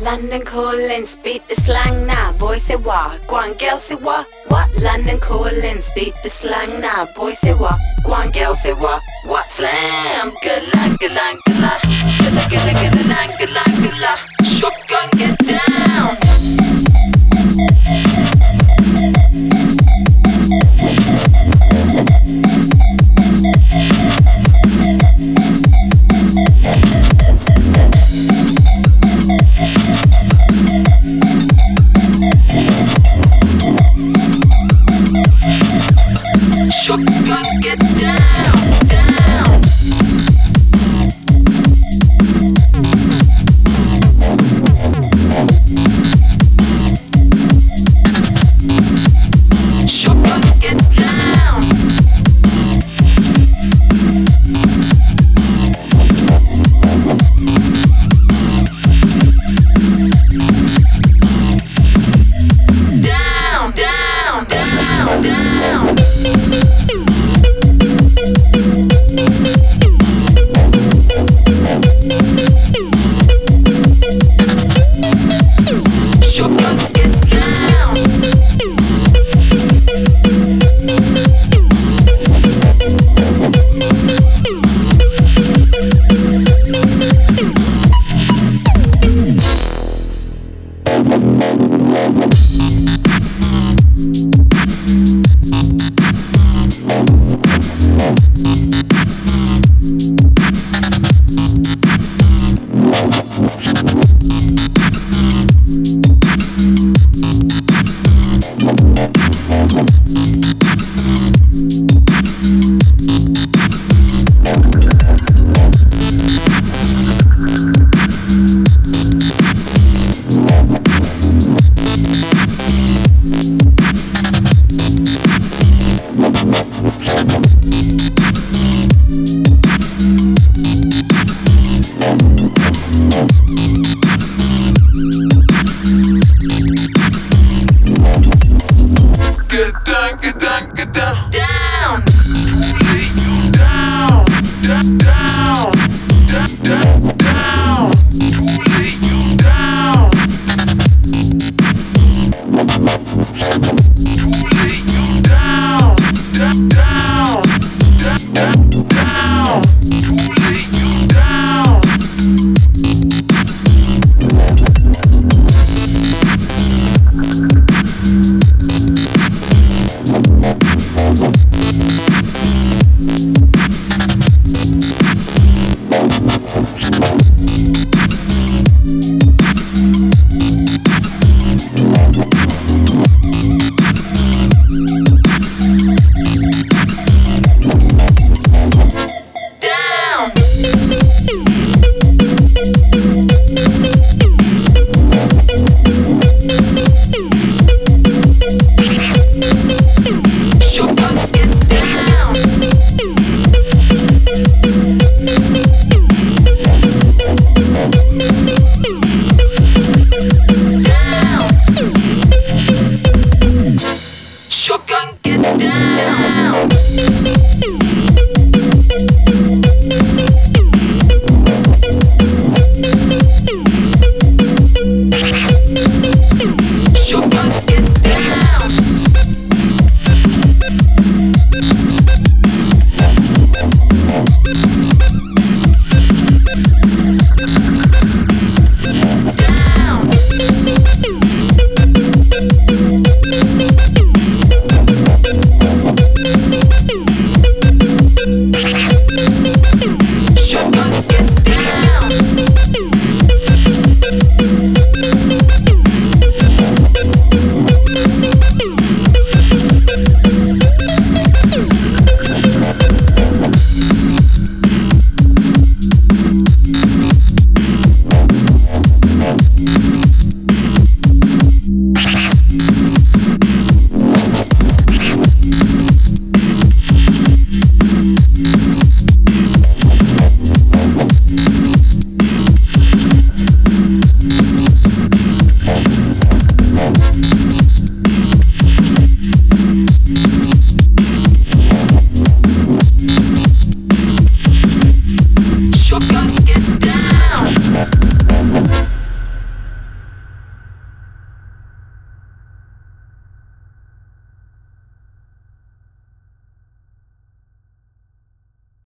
London calling, speak the slang now. Boy say what? Go on, girl say what? What? London calling, speak the slang now. Boy say what? Go on, girl say what? What slam? Good luck, good luck, good luck. Good luck, good luck, good luck, good luck, good luck. Get down. Get down, down.